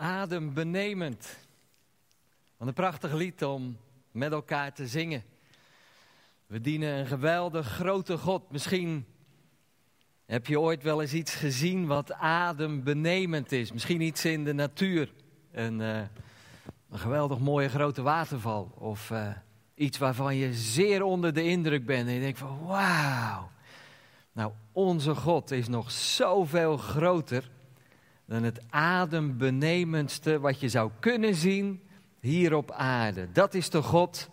adembenemend. Wat een prachtig lied om met elkaar te zingen. We dienen een geweldig grote God. Misschien heb je ooit wel eens iets gezien wat adembenemend is. Misschien iets in de natuur. Een, uh, een geweldig mooie grote waterval. Of uh, iets waarvan je zeer onder de indruk bent. En je denkt van wauw. Nou, onze God is nog zoveel groter dan het adembenemendste wat je zou kunnen zien hier op aarde. Dat is de God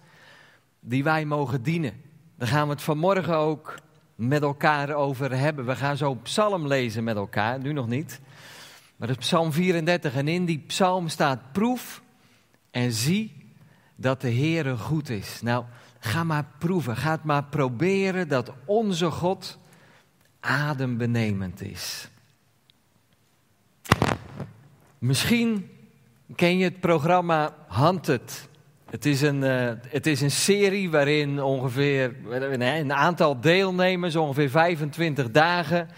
die wij mogen dienen. Daar gaan we het vanmorgen ook met elkaar over hebben. We gaan zo psalm lezen met elkaar, nu nog niet. Maar dat is psalm 34 en in die psalm staat proef en zie dat de Heere goed is. Nou, ga maar proeven, ga het maar proberen dat onze God adembenemend is. Misschien ken je het programma Hunted. Het is een, uh, het is een serie waarin ongeveer een aantal deelnemers, ongeveer 25 dagen,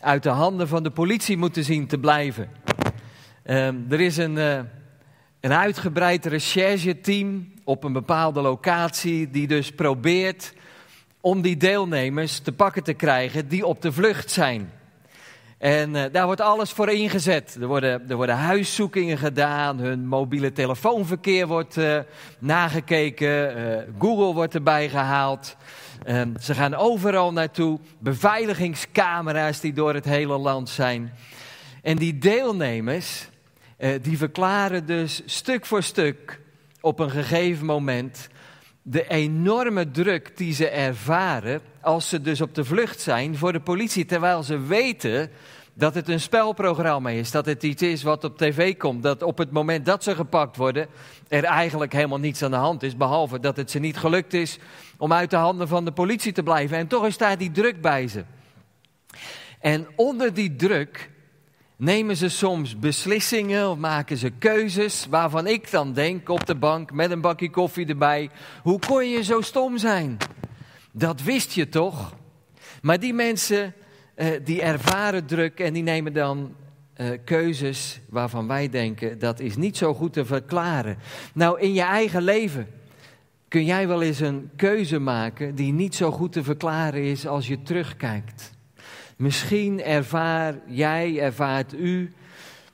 uit de handen van de politie moeten zien te blijven. Uh, er is een, uh, een uitgebreid rechercheteam op een bepaalde locatie die dus probeert om die deelnemers te pakken te krijgen die op de vlucht zijn. En uh, daar wordt alles voor ingezet. Er worden, er worden huiszoekingen gedaan, hun mobiele telefoonverkeer wordt uh, nagekeken, uh, Google wordt erbij gehaald. Ehm, ze gaan overal naartoe, beveiligingscamera's die door het hele land zijn. En die deelnemers, die verklaren dus stuk voor stuk op een gegeven moment de enorme druk die ze ervaren als ze dus op de vlucht zijn voor de politie, terwijl ze weten dat het een spelprogramma is, dat het iets is wat op tv komt, dat op het moment dat ze gepakt worden er eigenlijk helemaal niets aan de hand is, behalve dat het ze niet gelukt is om uit de handen van de politie te blijven. En toch is daar die druk bij ze. En onder die druk nemen ze soms beslissingen of maken ze keuzes waarvan ik dan denk op de bank met een bakje koffie erbij, hoe kon je zo stom zijn? Dat wist je toch? Maar die mensen uh, die ervaren druk en die nemen dan uh, keuzes waarvan wij denken dat is niet zo goed te verklaren. Nou, in je eigen leven kun jij wel eens een keuze maken die niet zo goed te verklaren is als je terugkijkt. Misschien ervaar jij, ervaart u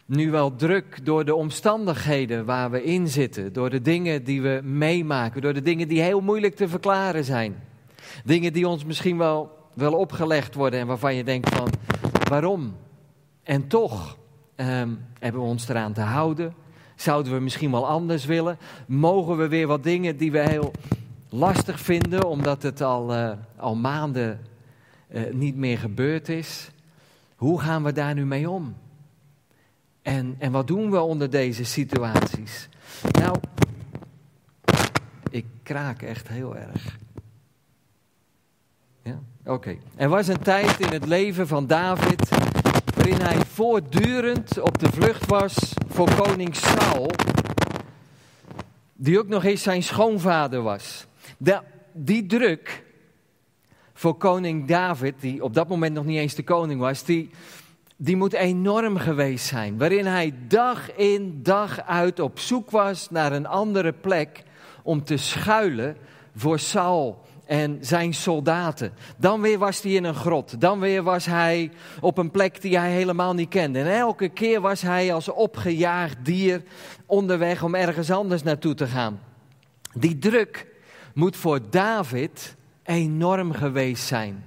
nu wel druk door de omstandigheden waar we in zitten, door de dingen die we meemaken, door de dingen die heel moeilijk te verklaren zijn. Dingen die ons misschien wel, wel opgelegd worden en waarvan je denkt van waarom? En toch um, hebben we ons eraan te houden. Zouden we misschien wel anders willen? Mogen we weer wat dingen die we heel lastig vinden, omdat het al, uh, al maanden uh, niet meer gebeurd is? Hoe gaan we daar nu mee om? En, en wat doen we onder deze situaties? Nou, ik kraak echt heel erg. Ja? Oké. Er was een tijd in het leven van David waarin hij voortdurend op de vlucht was voor koning Saul, die ook nog eens zijn schoonvader was. Die druk voor koning David, die op dat moment nog niet eens de koning was, die, die moet enorm geweest zijn. Waarin hij dag in dag uit op zoek was naar een andere plek om te schuilen voor Saul en zijn soldaten. Dan weer was hij in een grot. Dan weer was hij op een plek die hij helemaal niet kende. En elke keer was hij als opgejaagd dier onderweg om ergens anders naartoe te gaan. Die druk moet voor David enorm geweest zijn.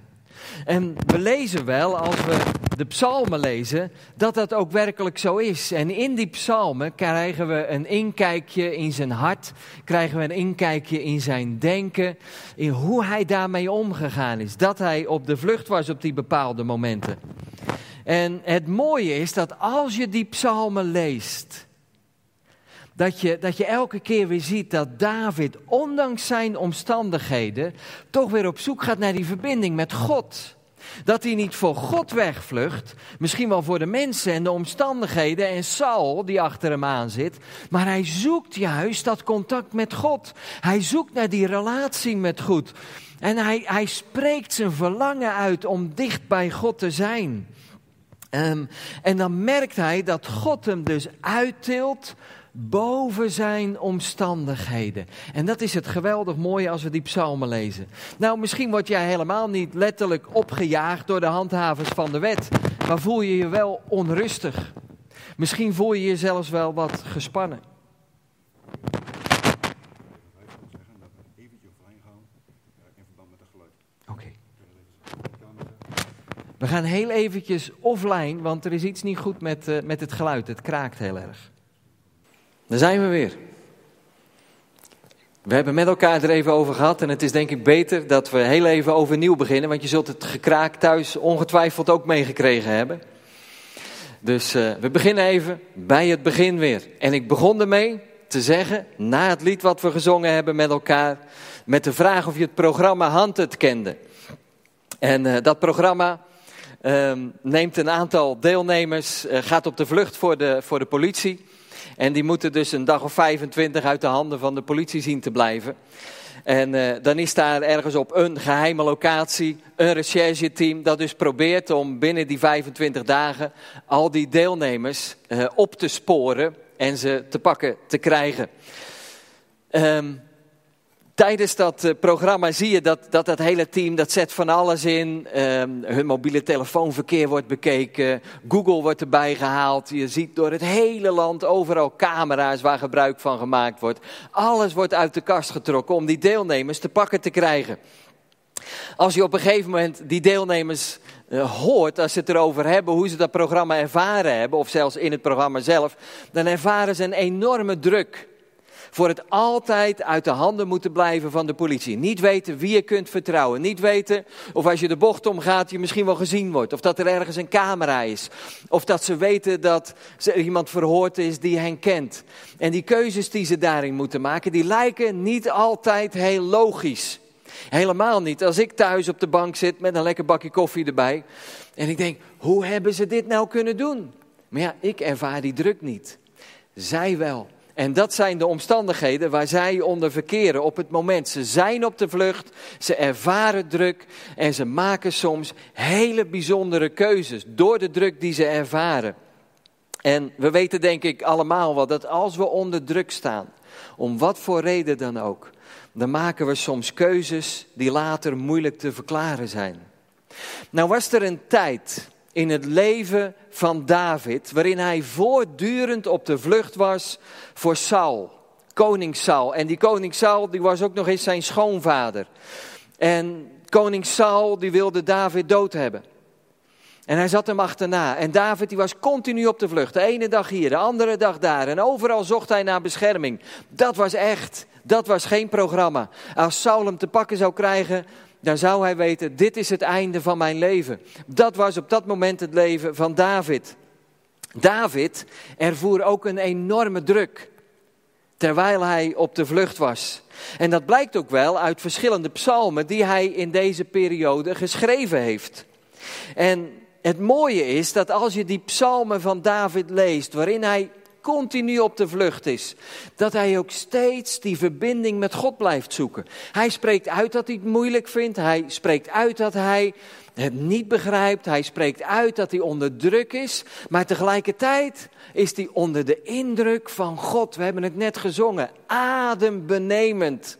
En we lezen wel, als we de psalmen lezen, dat dat ook werkelijk zo is. En in die psalmen krijgen we een inkijkje in zijn hart, krijgen we een inkijkje in zijn denken, in hoe hij daarmee omgegaan is. Dat hij op de vlucht was op die bepaalde momenten. En het mooie is dat als je die psalmen leest, dat je, dat je elke keer weer ziet dat David, ondanks zijn omstandigheden, toch weer op zoek gaat naar die verbinding met God. Dat hij niet voor God wegvlucht, misschien wel voor de mensen en de omstandigheden en Saul die achter hem aan zit, maar hij zoekt juist dat contact met God. Hij zoekt naar die relatie met God. En hij, hij spreekt zijn verlangen uit om dicht bij God te zijn. Ehm, en dan merkt hij dat God hem dus uittilt boven zijn omstandigheden. En dat is het geweldig mooie als we die psalmen lezen. Nou, misschien word jij helemaal niet letterlijk opgejaagd door de handhavers van de wet, maar voel je je wel onrustig. Misschien voel je je zelfs wel wat gespannen. We gaan heel eventjes offline, want er is iets niet goed met, uh, met het geluid. Het kraakt heel erg. Daar zijn we weer. We hebben met elkaar er even over gehad en het is denk ik beter dat we heel even overnieuw beginnen, want je zult het gekraak thuis ongetwijfeld ook meegekregen hebben. Dus uh, we beginnen even bij het begin weer. En ik begon ermee te zeggen, na het lied wat we gezongen hebben met elkaar, met de vraag of je het programma Hand het kende. En uh, dat programma uh, neemt een aantal deelnemers, uh, gaat op de vlucht voor de, voor de politie. En die moeten dus een dag of 25 uit de handen van de politie zien te blijven. En uh, dan is daar ergens op een geheime locatie een rechercheteam dat dus probeert om binnen die 25 dagen al die deelnemers uh, op te sporen en ze te pakken te krijgen. Um, Tijdens dat uh, programma zie je dat, dat dat hele team, dat zet van alles in. Um, hun mobiele telefoonverkeer wordt bekeken. Google wordt erbij gehaald. Je ziet door het hele land overal camera's waar gebruik van gemaakt wordt. Alles wordt uit de kast getrokken om die deelnemers te pakken te krijgen. Als je op een gegeven moment die deelnemers uh, hoort, als ze het erover hebben, hoe ze dat programma ervaren hebben, of zelfs in het programma zelf, dan ervaren ze een enorme druk voor het altijd uit de handen moeten blijven van de politie. Niet weten wie je kunt vertrouwen. Niet weten of als je de bocht omgaat je misschien wel gezien wordt. Of dat er ergens een camera is. Of dat ze weten dat er iemand verhoord is die hen kent. En die keuzes die ze daarin moeten maken, die lijken niet altijd heel logisch. Helemaal niet. Als ik thuis op de bank zit met een lekker bakje koffie erbij. En ik denk, hoe hebben ze dit nou kunnen doen? Maar ja, ik ervaar die druk niet. Zij wel. En dat zijn de omstandigheden waar zij onder verkeren op het moment. Ze zijn op de vlucht, ze ervaren druk en ze maken soms hele bijzondere keuzes door de druk die ze ervaren. En we weten denk ik allemaal wel dat als we onder druk staan, om wat voor reden dan ook, dan maken we soms keuzes die later moeilijk te verklaren zijn. Nou was er een tijd in het leven van David, waarin hij voortdurend op de vlucht was voor Saul, koning Saul. En die koning Saul, die was ook nog eens zijn schoonvader. En koning Saul, die wilde David dood hebben. En hij zat hem achterna. En David die was continu op de vlucht. De ene dag hier, de andere dag daar. En overal zocht hij naar bescherming. Dat was echt. Dat was geen programma. Als Saul hem te pakken zou krijgen, dan zou hij weten, dit is het einde van mijn leven. Dat was op dat moment het leven van David. David ervoer ook een enorme druk terwijl hij op de vlucht was. En dat blijkt ook wel uit verschillende psalmen die hij in deze periode geschreven heeft. En het mooie is dat als je die psalmen van David leest, waarin hij continu op de vlucht is. Dat hij ook steeds die verbinding met God blijft zoeken. Hij spreekt uit dat hij het moeilijk vindt. Hij spreekt uit dat hij het niet begrijpt. Hij spreekt uit dat hij onder druk is. Maar tegelijkertijd is hij onder de indruk van God. We hebben het net gezongen. Adembenemend.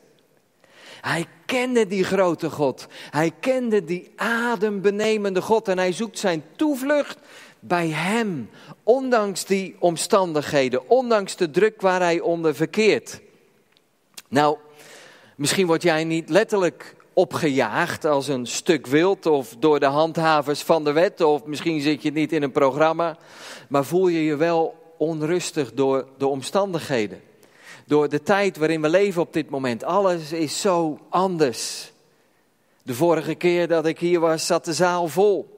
Hij kende die grote God. Hij kende die adembenemende God. En hij zoekt zijn toevlucht bij Hem, ondanks die omstandigheden, ondanks de druk waar hij onder verkeert. Nou, misschien word jij niet letterlijk opgejaagd als een stuk wild of door de handhavers van de wet, of misschien zit je niet in een programma, maar voel je je wel onrustig door de omstandigheden. Door de tijd waarin we leven op dit moment. Alles is zo anders. De vorige keer dat ik hier was, zat de zaal vol.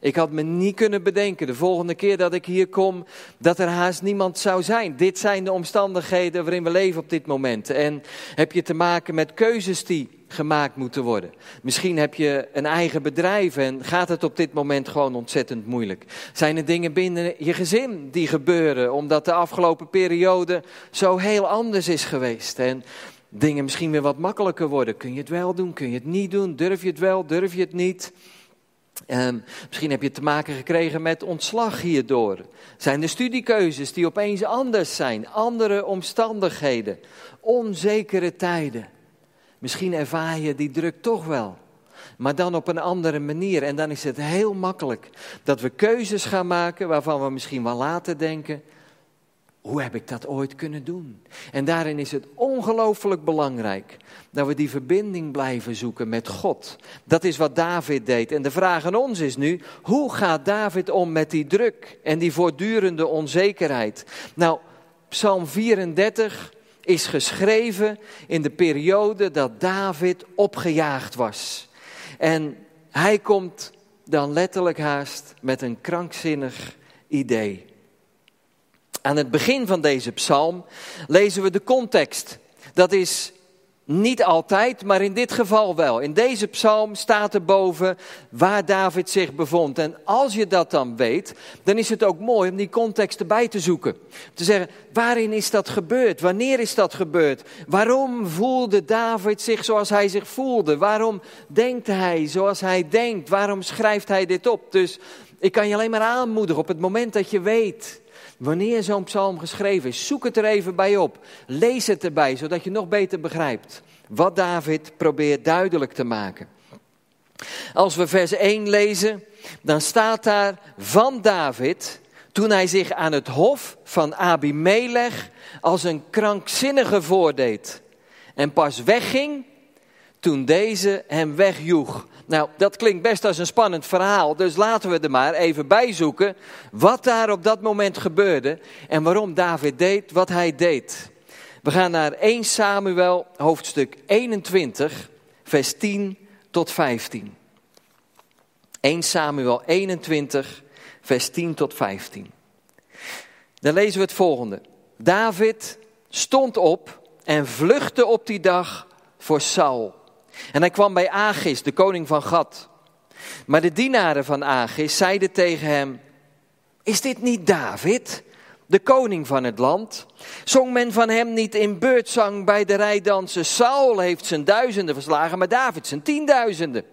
Ik had me niet kunnen bedenken de volgende keer dat ik hier kom, dat er haast niemand zou zijn. Dit zijn de omstandigheden waarin we leven op dit moment. En heb je te maken met keuzes die gemaakt moeten worden. Misschien heb je een eigen bedrijf en gaat het op dit moment gewoon ontzettend moeilijk. Zijn er dingen binnen je gezin die gebeuren omdat de afgelopen periode zo heel anders is geweest? En dingen misschien weer wat makkelijker worden. Kun je het wel doen? Kun je het niet doen? Durf je het wel? Durf je het niet? Um, misschien heb je te maken gekregen met ontslag hierdoor. Zijn er studiekeuzes die opeens anders zijn, andere omstandigheden, onzekere tijden. Misschien ervaar je die druk toch wel, maar dan op een andere manier. En dan is het heel makkelijk dat we keuzes gaan maken waarvan we misschien wel later denken: hoe heb ik dat ooit kunnen doen? En daarin is het ongelooflijk belangrijk dat we die verbinding blijven zoeken met God. Dat is wat David deed. En de vraag aan ons is nu: hoe gaat David om met die druk en die voortdurende onzekerheid? Nou, Psalm 34 is geschreven in de periode dat David opgejaagd was. En hij komt dan letterlijk haast met een krankzinnig idee. Aan het begin van deze psalm lezen we de context. Dat is niet altijd, maar in dit geval wel. In deze psalm staat er boven waar David zich bevond. En als je dat dan weet, dan is het ook mooi om die context erbij te zoeken. Te zeggen, waarin is dat gebeurd? Wanneer is dat gebeurd? Waarom voelde David zich zoals hij zich voelde? Waarom denkt hij zoals hij denkt? Waarom schrijft hij dit op? Dus ik kan je alleen maar aanmoedigen op het moment dat je weet Wanneer zo'n psalm geschreven is, zoek het er even bij op. Lees het erbij, zodat je nog beter begrijpt wat David probeert duidelijk te maken. Als we vers 1 lezen, dan staat daar van David, toen hij zich aan het hof van Abimelech als een krankzinnige voordeed en pas wegging toen deze hem wegjoeg. Nou, dat klinkt best als een spannend verhaal, dus laten we er maar even bij zoeken wat daar op dat moment gebeurde en waarom David deed wat hij deed. We gaan naar 1 Samuel, hoofdstuk 21, vers 10 tot 15. 1 Samuel 21, vers 10 tot 15. Dan lezen we het volgende. David stond op en vluchtte op die dag voor Saul. En hij kwam bij Agis, de koning van Gad. Maar de dienaren van Agis zeiden tegen hem: Is dit niet David, de koning van het land? Zong men van hem niet in beurtzang bij de rijdansen? Saul heeft zijn duizenden verslagen, maar David zijn tienduizenden.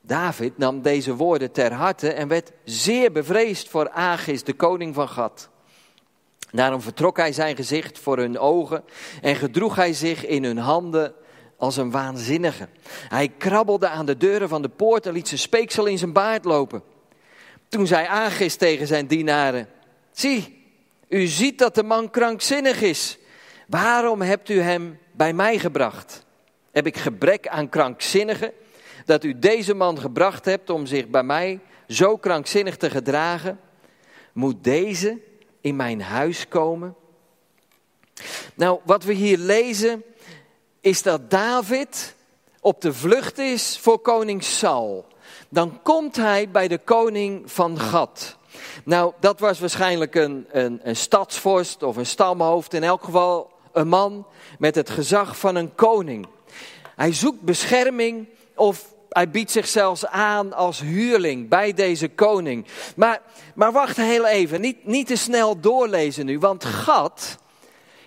David nam deze woorden ter harte en werd zeer bevreesd voor Agis, de koning van Gad. Daarom vertrok hij zijn gezicht voor hun ogen en gedroeg hij zich in hun handen als een waanzinnige. Hij krabbelde aan de deuren van de poort en liet zijn speeksel in zijn baard lopen. Toen zei Agis tegen zijn dienaren: Zie, u ziet dat de man krankzinnig is. Waarom hebt u hem bij mij gebracht? Heb ik gebrek aan krankzinnigen dat u deze man gebracht hebt om zich bij mij zo krankzinnig te gedragen? Moet deze in mijn huis komen? Nou, wat we hier lezen is dat David op de vlucht is voor koning Saul. Dan komt hij bij de koning van Gad. Nou, dat was waarschijnlijk een, een, een stadsvorst of een stamhoofd, in elk geval een man met het gezag van een koning. Hij zoekt bescherming of hij biedt zich zelfs aan als huurling bij deze koning. Maar, maar wacht heel even, niet, niet te snel doorlezen nu, want Gad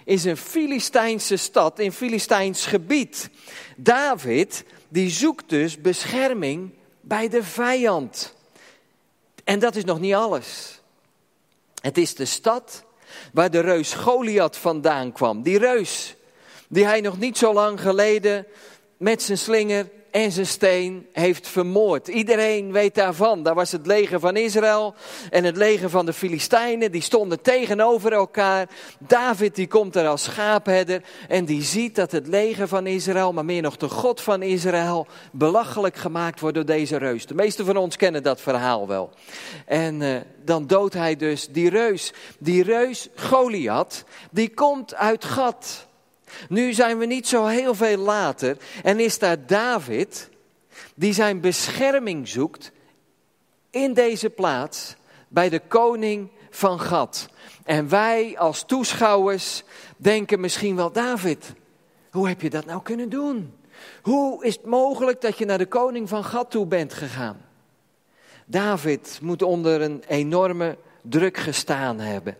is een Filistijnse stad in Filistijns gebied. David, die zoekt dus bescherming bij de vijand. En dat is nog niet alles. Het is de stad waar de reus Goliath vandaan kwam. Die reus, die hij nog niet zo lang geleden met zijn slinger en zijn steen heeft vermoord. Iedereen weet daarvan. Daar was het leger van Israël en het leger van de Filistijnen. Die stonden tegenover elkaar. David die komt er als schaapherder en die ziet dat het leger van Israël, maar meer nog de God van Israël, belachelijk gemaakt wordt door deze reus. De meeste van ons kennen dat verhaal wel. En uh, dan doodt hij dus die reus. Die reus Goliath, die komt uit Gat. Nu zijn we niet zo heel veel later en is daar David die zijn bescherming zoekt in deze plaats bij de koning van Gad. En wij als toeschouwers denken misschien wel, David, hoe heb je dat nou kunnen doen? Hoe is het mogelijk dat je naar de koning van Gad toe bent gegaan? David moet onder een enorme druk gestaan hebben.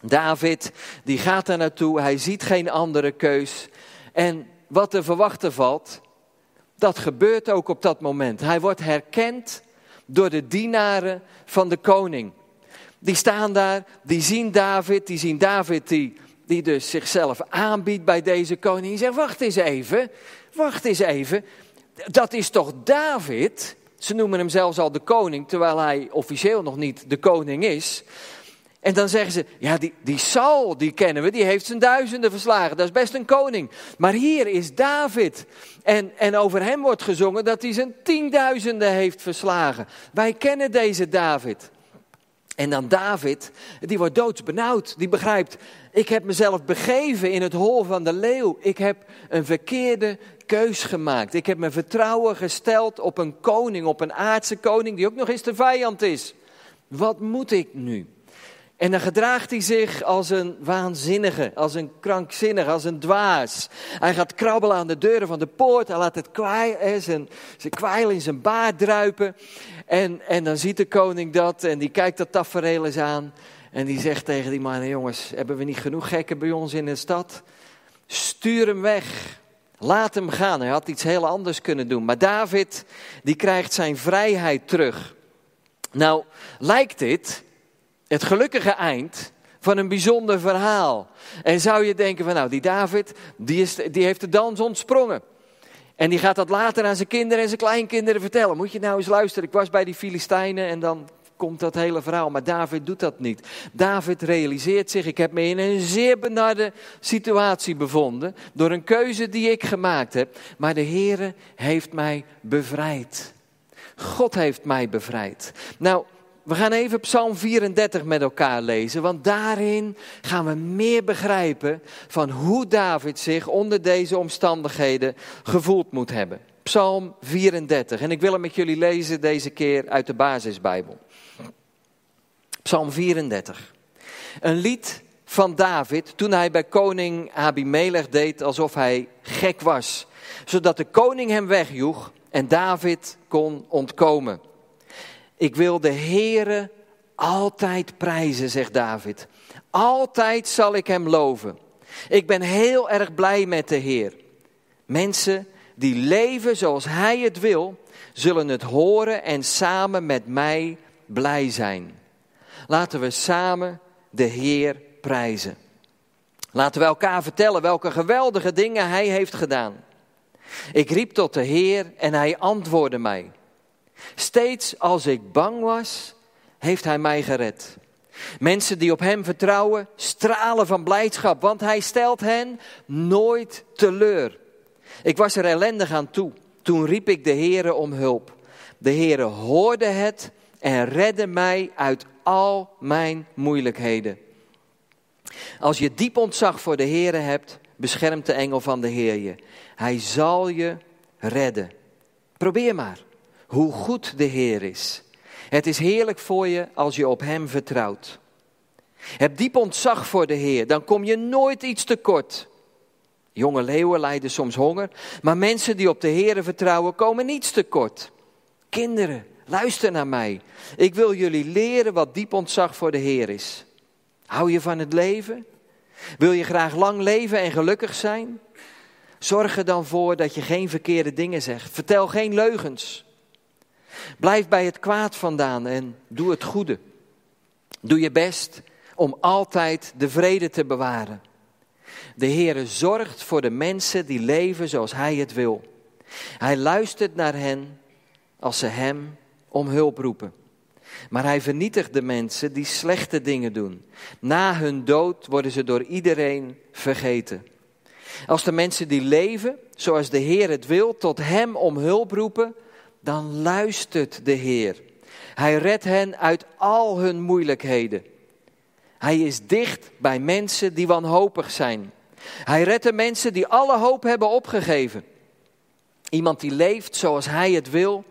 David, die gaat daar naartoe, hij ziet geen andere keus. En wat te verwachten valt, Dat gebeurt ook op dat moment. Hij wordt herkend door de dienaren van de koning. Die staan daar, die zien David, die zien David die, die dus zichzelf aanbiedt bij deze koning. Die zegt, wacht eens even, wacht eens even. Dat is toch David? Ze noemen hem zelfs al de koning, terwijl hij officieel nog niet de koning is. En dan zeggen ze, ja, die, die Saul, die kennen we, die heeft zijn duizenden verslagen. Dat is best een koning. Maar hier is David. En, en over hem wordt gezongen dat hij zijn tienduizenden heeft verslagen. Wij kennen deze David. En dan David, die wordt doodsbenauwd. Die begrijpt, ik heb mezelf begeven in het hol van de leeuw. Ik heb een verkeerde keus gemaakt. Ik heb mijn vertrouwen gesteld op een koning, op een aardse koning die ook nog eens de vijand is. Wat moet ik nu? En dan gedraagt hij zich als een waanzinnige, als een krankzinnige, als een dwaas. Hij gaat krabbelen aan de deuren van de poort. Hij laat het kwaai, zijn, zijn kwijl in zijn baard druipen. En, en dan ziet de koning dat en die kijkt dat tafereel eens aan. En die zegt tegen die mannen, jongens, hebben we niet genoeg gekken bij ons in de stad? Stuur hem weg. Laat hem gaan. Hij had iets heel anders kunnen doen. Maar David, die krijgt zijn vrijheid terug. Nou, lijkt dit het gelukkige eind van een bijzonder verhaal. En zou je denken van nou, die David, die, is, die heeft de dans ontsprongen. En die gaat dat later aan zijn kinderen en zijn kleinkinderen vertellen. Moet je nou eens luisteren, ik was bij die Filistijnen en dan komt dat hele verhaal. Maar David doet dat niet. David realiseert zich, ik heb me in een zeer benarde situatie bevonden. Door een keuze die ik gemaakt heb. Maar de Heere heeft mij bevrijd. God heeft mij bevrijd. Nou, we gaan even Psalm 34 met elkaar lezen, want daarin gaan we meer begrijpen van hoe David zich onder deze omstandigheden gevoeld moet hebben. Psalm 34. En ik wil hem met jullie lezen deze keer uit de basisbijbel. Psalm 34. Een lied van David toen hij bij koning Abimelech deed alsof hij gek was. Zodat de koning hem wegjoeg en David kon ontkomen. Ik wil de Heere altijd prijzen, zegt David. Altijd zal ik hem loven. Ik ben heel erg blij met de Heer. Mensen die leven zoals Hij het wil, zullen het horen en samen met mij blij zijn. Laten we samen de Heer prijzen. Laten we elkaar vertellen welke geweldige dingen Hij heeft gedaan. Ik riep tot de Heer en Hij antwoordde mij. Steeds als ik bang was, heeft Hij mij gered. Mensen die op Hem vertrouwen, stralen van blijdschap, want Hij stelt hen nooit teleur. Ik was er ellendig aan toe. Toen riep ik de Heere om hulp. De Heere hoorde het en redde mij uit al mijn moeilijkheden. Als je diep ontzag voor de Heere hebt, beschermt de engel van de Heer je. Hij zal je redden. Probeer maar hoe goed de Heer is. Het is heerlijk voor je als je op Hem vertrouwt. Heb diep ontzag voor de Heer, dan kom je nooit iets tekort. Jonge leeuwen lijden soms honger, maar mensen die op de Heer vertrouwen komen niets tekort. Kinderen, luister naar mij. Ik wil jullie leren wat diep ontzag voor de Heer is. Hou je van het leven? Wil je graag lang leven en gelukkig zijn? Zorg er dan voor dat je geen verkeerde dingen zegt. Vertel geen leugens. Blijf bij het kwaad vandaan en doe het goede. Doe je best om altijd de vrede te bewaren. De Heere zorgt voor de mensen die leven zoals Hij het wil. Hij luistert naar hen als ze Hem om hulp roepen. Maar Hij vernietigt de mensen die slechte dingen doen. Na hun dood worden ze door iedereen vergeten. Als de mensen die leven zoals de Heer het wil tot Hem om hulp roepen, dan luistert de Heer. Hij redt hen uit al hun moeilijkheden. Hij is dicht bij mensen die wanhopig zijn. Hij redt de mensen die alle hoop hebben opgegeven. Iemand die leeft zoals hij het wil,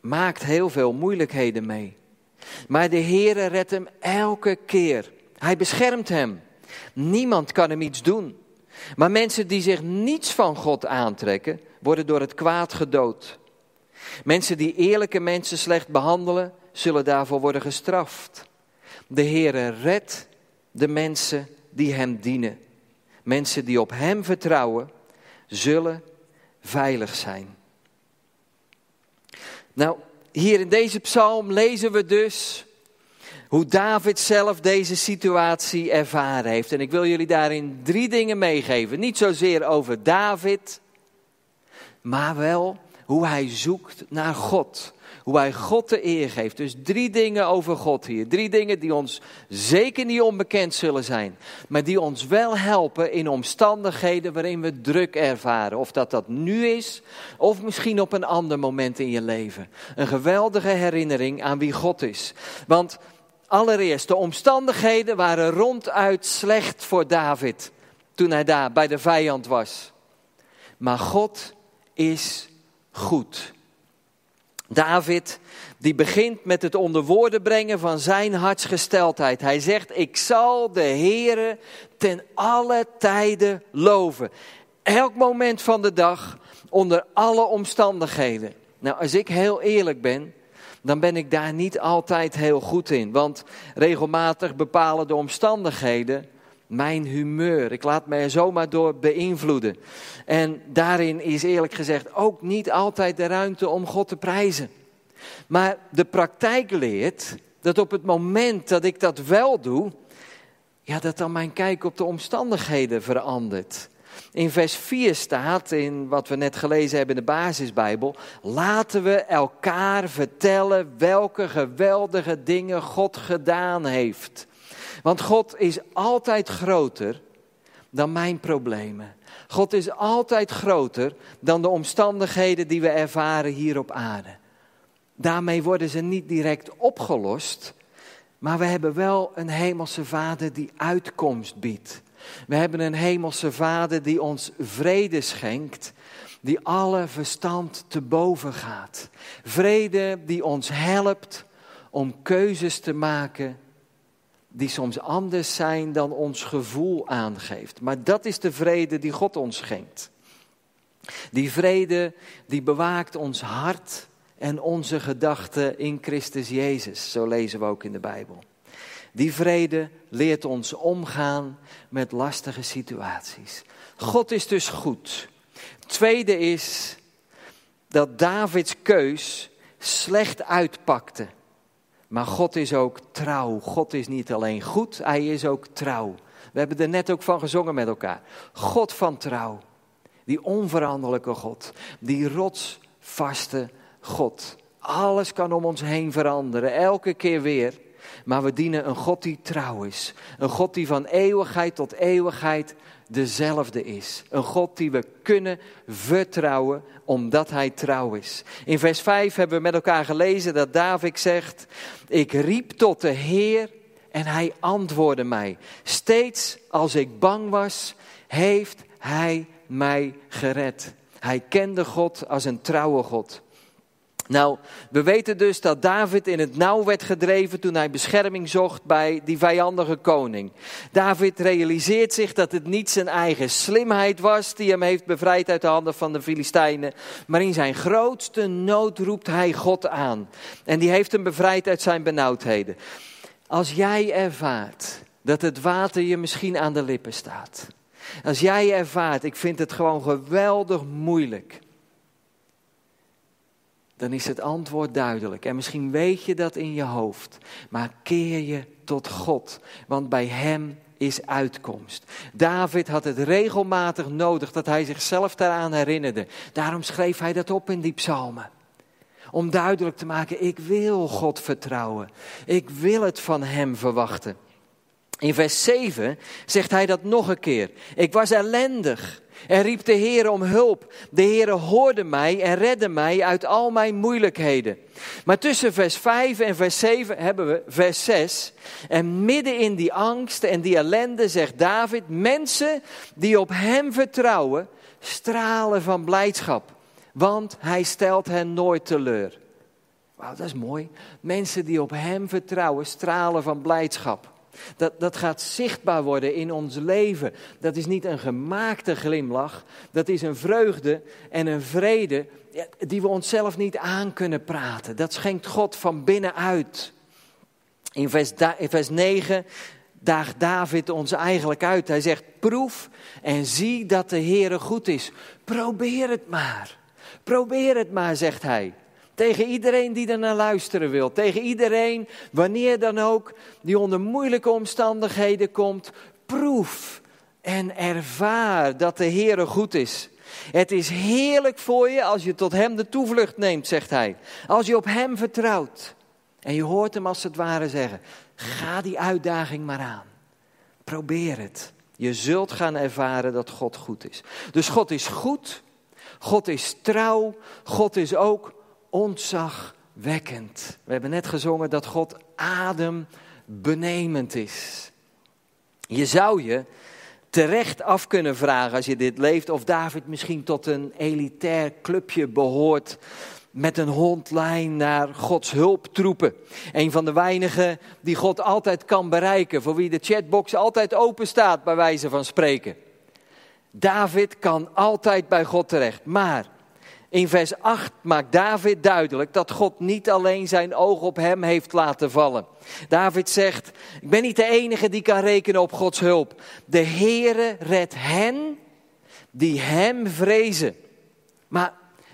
maakt heel veel moeilijkheden mee. Maar de Heere redt hem elke keer. Hij beschermt hem. Niemand kan hem iets doen. Maar mensen die zich niets van God aantrekken, worden door het kwaad gedood. Mensen die eerlijke mensen slecht behandelen, zullen daarvoor worden gestraft. De Heere redt de mensen die Hem dienen. Mensen die op Hem vertrouwen, zullen veilig zijn. Nou, hier in deze psalm lezen we dus hoe David zelf deze situatie ervaren heeft. En ik wil jullie daarin drie dingen meegeven. Niet zozeer over David, maar wel hoe hij zoekt naar God. Hoe hij God de eer geeft. Dus drie dingen over God hier. Drie dingen die ons zeker niet onbekend zullen zijn. Maar die ons wel helpen in omstandigheden waarin we druk ervaren. Of dat dat nu is, of misschien op een ander moment in je leven. Een geweldige herinnering aan wie God is. Want allereerst, de omstandigheden waren ronduit slecht voor David. Toen hij daar bij de vijand was. Maar God is goed. David, die begint met het onder woorden brengen van zijn hartsgesteldheid. Hij zegt, ik zal de Heere ten alle tijden loven. Elk moment van de dag, onder alle omstandigheden. Nou, als ik heel eerlijk ben, dan ben ik daar niet altijd heel goed in. Want regelmatig bepalen de omstandigheden mijn humeur. Ik laat er zomaar door beïnvloeden. En daarin is eerlijk gezegd ook niet altijd de ruimte om God te prijzen. Maar de praktijk leert dat op het moment dat ik dat wel doe, ja, dat dan mijn kijk op de omstandigheden verandert. In vers 4 staat, in wat we net gelezen hebben in de basisbijbel, laten we elkaar vertellen welke geweldige dingen God gedaan heeft. Want God is altijd groter dan mijn problemen. God is altijd groter dan de omstandigheden die we ervaren hier op aarde. Daarmee worden ze niet direct opgelost, maar we hebben wel een hemelse Vader die uitkomst biedt. We hebben een hemelse Vader die ons vrede schenkt, die alle verstand te boven gaat. Vrede die ons helpt om keuzes te maken die soms anders zijn dan ons gevoel aangeeft. Maar dat is de vrede die God ons schenkt. Die vrede die bewaakt ons hart en onze gedachten in Christus Jezus. Zo lezen we ook in de Bijbel. Die vrede leert ons omgaan met lastige situaties. God is dus goed. Tweede is dat Davids keus slecht uitpakte. Maar God is ook trouw. God is niet alleen goed, hij is ook trouw. We hebben er net ook van gezongen met elkaar. God van trouw. Die onveranderlijke God. Die rotsvaste God. Alles kan om ons heen veranderen, elke keer weer. Maar we dienen een God die trouw is. Een God die van eeuwigheid tot eeuwigheid dezelfde is. Een God die we kunnen vertrouwen omdat hij trouw is. In vers 5 hebben we met elkaar gelezen dat David zegt: Ik riep tot de Heer en hij antwoordde mij. Steeds als ik bang was, heeft hij mij gered. Hij kende God als een trouwe God. Nou, we weten dus dat David in het nauw werd gedreven toen hij bescherming zocht bij die vijandige koning. David realiseert zich dat het niet zijn eigen slimheid was die hem heeft bevrijd uit de handen van de Filistijnen, maar in zijn grootste nood roept hij God aan. En die heeft hem bevrijd uit zijn benauwdheden. Als jij ervaart dat het water je misschien aan de lippen staat. Als jij ervaart, ik vind het gewoon geweldig moeilijk dan is het antwoord duidelijk. En misschien weet je dat in je hoofd, maar keer je tot God, want bij Hem is uitkomst. David had het regelmatig nodig dat hij zichzelf daaraan herinnerde. Daarom schreef hij dat op in die psalmen. Om duidelijk te maken, ik wil God vertrouwen. Ik wil het van Hem verwachten. In vers 7 zegt hij dat nog een keer. Ik was ellendig en riep de Heer om hulp. De Heer hoorde mij en redde mij uit al mijn moeilijkheden. Maar tussen vers 5 en vers 7 hebben we vers 6. En midden in die angst en die ellende zegt David: Mensen die op Hem vertrouwen, stralen van blijdschap. Want Hij stelt hen nooit teleur. Wauw, dat is mooi. Mensen die op Hem vertrouwen, stralen van blijdschap. Dat, dat gaat zichtbaar worden in ons leven. Dat is niet een gemaakte glimlach. Dat is een vreugde en een vrede die we onszelf niet aan kunnen praten. Dat schenkt God van binnenuit. In vers, in vers 9 daagt David ons eigenlijk uit. Hij zegt: proef en zie dat de Heere goed is. Probeer het maar. Probeer het maar, zegt hij. Tegen iedereen die er naar luisteren wil. Tegen iedereen, wanneer dan ook, die onder moeilijke omstandigheden komt. Proef en ervaar dat de Heere goed is. Het is heerlijk voor je als je tot Hem de toevlucht neemt, zegt Hij. Als je op Hem vertrouwt. En je hoort Hem als het ware zeggen, ga die uitdaging maar aan. Probeer het. Je zult gaan ervaren dat God goed is. Dus God is goed, God is trouw, God is ook ontzagwekkend. We hebben net gezongen dat God adembenemend is. Je zou je terecht af kunnen vragen als je dit leeft of David misschien tot een elitair clubje behoort met een hondlijn naar Gods hulptroepen. Een van de weinigen die God altijd kan bereiken, voor wie de chatbox altijd open staat bij wijze van spreken. David kan altijd bij God terecht, maar in vers 8 maakt David duidelijk dat God niet alleen zijn oog op hem heeft laten vallen. David zegt, ik ben niet de enige die kan rekenen op Gods hulp. De Heere redt hen die hem vrezen. Maar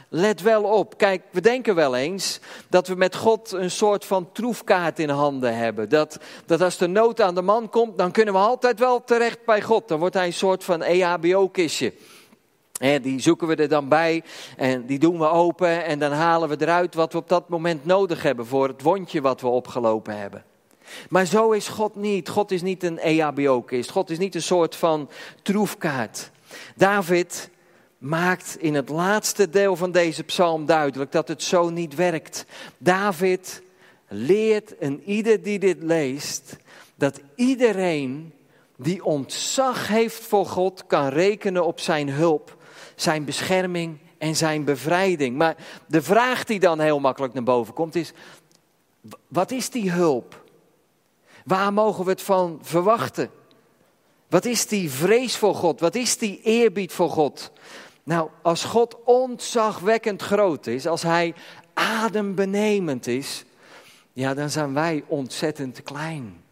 let wel op, kijk, we denken wel eens dat we met God een soort van troefkaart in handen hebben. Dat, dat als de nood aan de man komt, dan kunnen we altijd wel terecht bij God. Dan wordt hij een soort van EHBO-kistje die zoeken we er dan bij en die doen we open en dan halen we eruit wat we op dat moment nodig hebben voor het wondje wat we opgelopen hebben. Maar zo is God niet. God is niet een EHBO-kist. God is niet een soort van troefkaart. David maakt in het laatste deel van deze psalm duidelijk dat het zo niet werkt. David leert en ieder die dit leest dat iedereen die ontzag heeft voor God kan rekenen op zijn hulp zijn bescherming en zijn bevrijding. Maar de vraag die dan heel makkelijk naar boven komt is, wat is die hulp? Waar mogen we het van verwachten? Wat is die vrees voor God? Wat is die eerbied voor God? Nou, als God ontzagwekkend groot is, als Hij adembenemend is, ja, dan zijn wij ontzettend klein.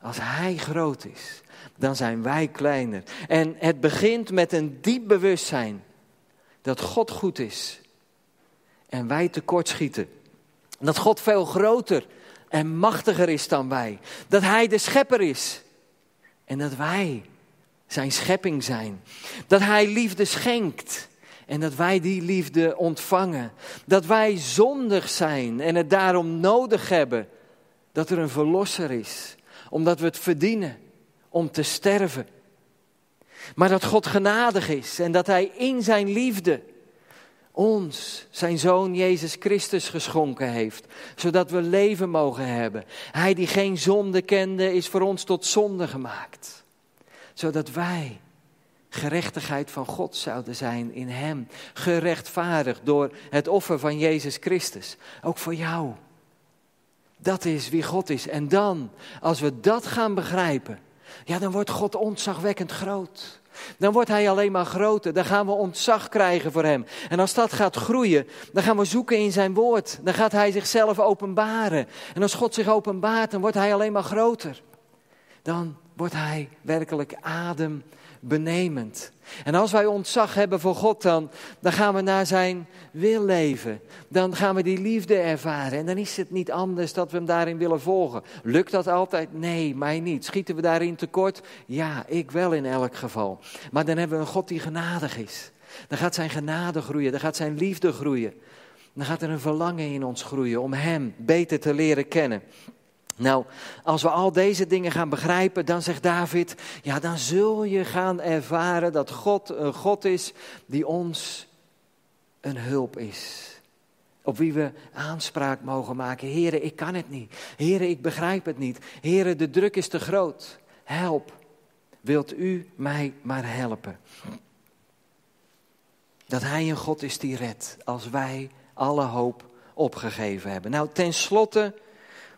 Als Hij groot is, dan zijn wij kleiner. En het begint met een diep bewustzijn dat God goed is en wij tekortschieten. Dat God veel groter en machtiger is dan wij. Dat Hij de schepper is en dat wij zijn schepping zijn. Dat Hij liefde schenkt en dat wij die liefde ontvangen. Dat wij zondig zijn en het daarom nodig hebben dat er een verlosser is, omdat we het verdienen om te sterven. Maar dat God genadig is en dat Hij in Zijn liefde ons, Zijn Zoon Jezus Christus, geschonken heeft, zodat we leven mogen hebben. Hij die geen zonde kende, is voor ons tot zonde gemaakt, zodat wij gerechtigheid van God zouden zijn in Hem, gerechtvaardigd door het offer van Jezus Christus, ook voor jou. Dat is wie God is. En dan, als we dat gaan begrijpen, ja, dan wordt God ontzagwekkend groot. Dan wordt hij alleen maar groter. Dan gaan we ontzag krijgen voor hem. En als dat gaat groeien, dan gaan we zoeken in zijn woord. Dan gaat hij zichzelf openbaren. En als God zich openbaart, dan wordt hij alleen maar groter. Dan wordt hij werkelijk adembenemend. En als wij ontzag hebben voor God, dan, dan gaan we naar zijn wil leven. Dan gaan we die liefde ervaren. En dan is het niet anders dat we hem daarin willen volgen. Lukt dat altijd? Nee, mij niet. Schieten we daarin tekort? Ja, ik wel in elk geval. Maar dan hebben we een God die genadig is. Dan gaat zijn genade groeien, dan gaat zijn liefde groeien. Dan gaat er een verlangen in ons groeien om Hem beter te leren kennen. Nou, als we al deze dingen gaan begrijpen, dan zegt David, ja, dan zul je gaan ervaren dat God een God is die ons een hulp is. Op wie we aanspraak mogen maken. Heren, ik kan het niet. Heren, ik begrijp het niet. Heren, de druk is te groot. Help. Wilt u mij maar helpen? Dat Hij een God is die redt als wij alle hoop opgegeven hebben. Nou, tenslotte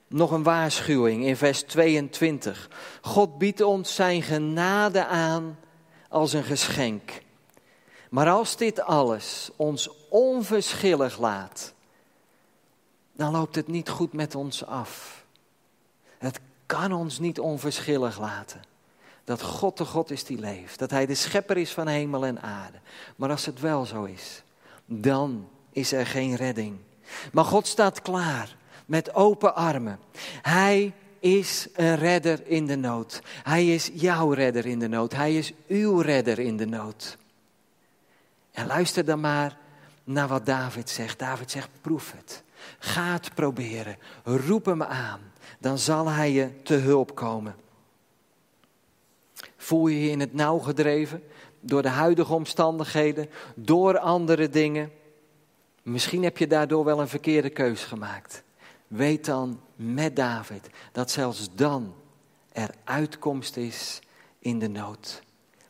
nog een waarschuwing in vers 22. God biedt ons zijn genade aan als een geschenk. Maar als dit alles ons onverschillig laat, dan loopt het niet goed met ons af. Het kan ons niet onverschillig laten. Dat God de God is die leeft. Dat Hij de schepper is van hemel en aarde. Maar als het wel zo is, dan is er geen redding. Maar God staat klaar met open armen. Hij is een redder in de nood. Hij is jouw redder in de nood. Hij is uw redder in de nood. En luister dan maar naar wat David zegt. David zegt: proef het. Ga het proberen. Roep hem aan. Dan zal hij je te hulp komen. Voel je je in het nauw gedreven door de huidige omstandigheden, door andere dingen? Misschien heb je daardoor wel een verkeerde keus gemaakt. Weet dan met David dat zelfs dan er uitkomst is in de nood.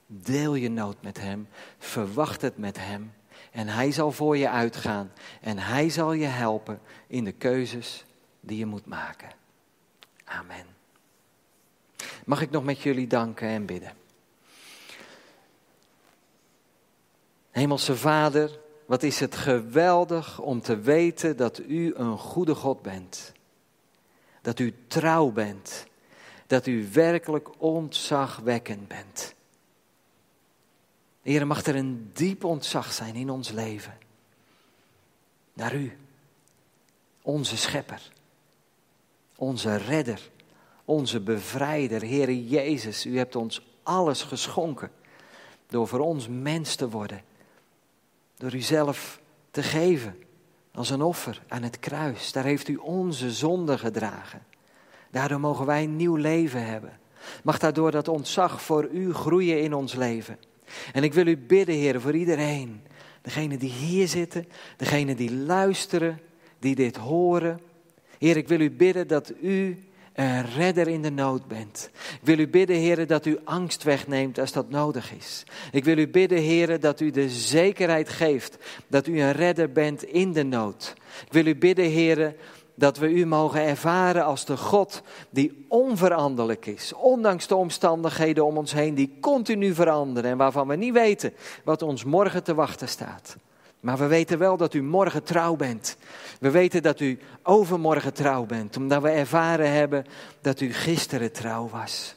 Deel je nood met hem, verwacht het met hem en hij zal voor je uitgaan en hij zal je helpen in de keuzes die je moet maken. Amen. Mag ik nog met jullie danken en bidden? Hemelse Vader, wat is het geweldig om te weten dat u een goede God bent. Dat u trouw bent. Dat u werkelijk ontzagwekkend bent. Heer, mag er een diep ontzag zijn in ons leven. Naar u, onze schepper, onze redder, onze bevrijder, Heere Jezus. U hebt ons alles geschonken door voor ons mens te worden door uzelf te geven als een offer aan het kruis. Daar heeft u onze zonde gedragen. Daardoor mogen wij een nieuw leven hebben. Mag daardoor dat ontzag voor u groeien in ons leven. En ik wil u bidden, Heer, voor iedereen. Degene die hier zitten, degene die luisteren, die dit horen. Heer, ik wil u bidden dat u een redder in de nood bent. Ik wil u bidden, heren, dat u angst wegneemt als dat nodig is. Ik wil u bidden, heren, dat u de zekerheid geeft dat u een redder bent in de nood. Ik wil u bidden, heren, dat we u mogen ervaren als de God die onveranderlijk is, ondanks de omstandigheden om ons heen die continu veranderen en waarvan we niet weten wat ons morgen te wachten staat. Maar we weten wel dat u morgen trouw bent. We weten dat u overmorgen trouw bent, omdat we ervaren hebben dat u gisteren trouw was.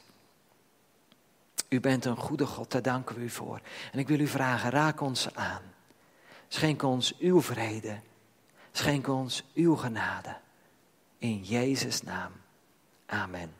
U bent een goede God, daar danken we u voor. En ik wil u vragen, raak ons aan. Schenk ons uw vrede. Schenk ons uw genade. In Jezus' naam. Amen.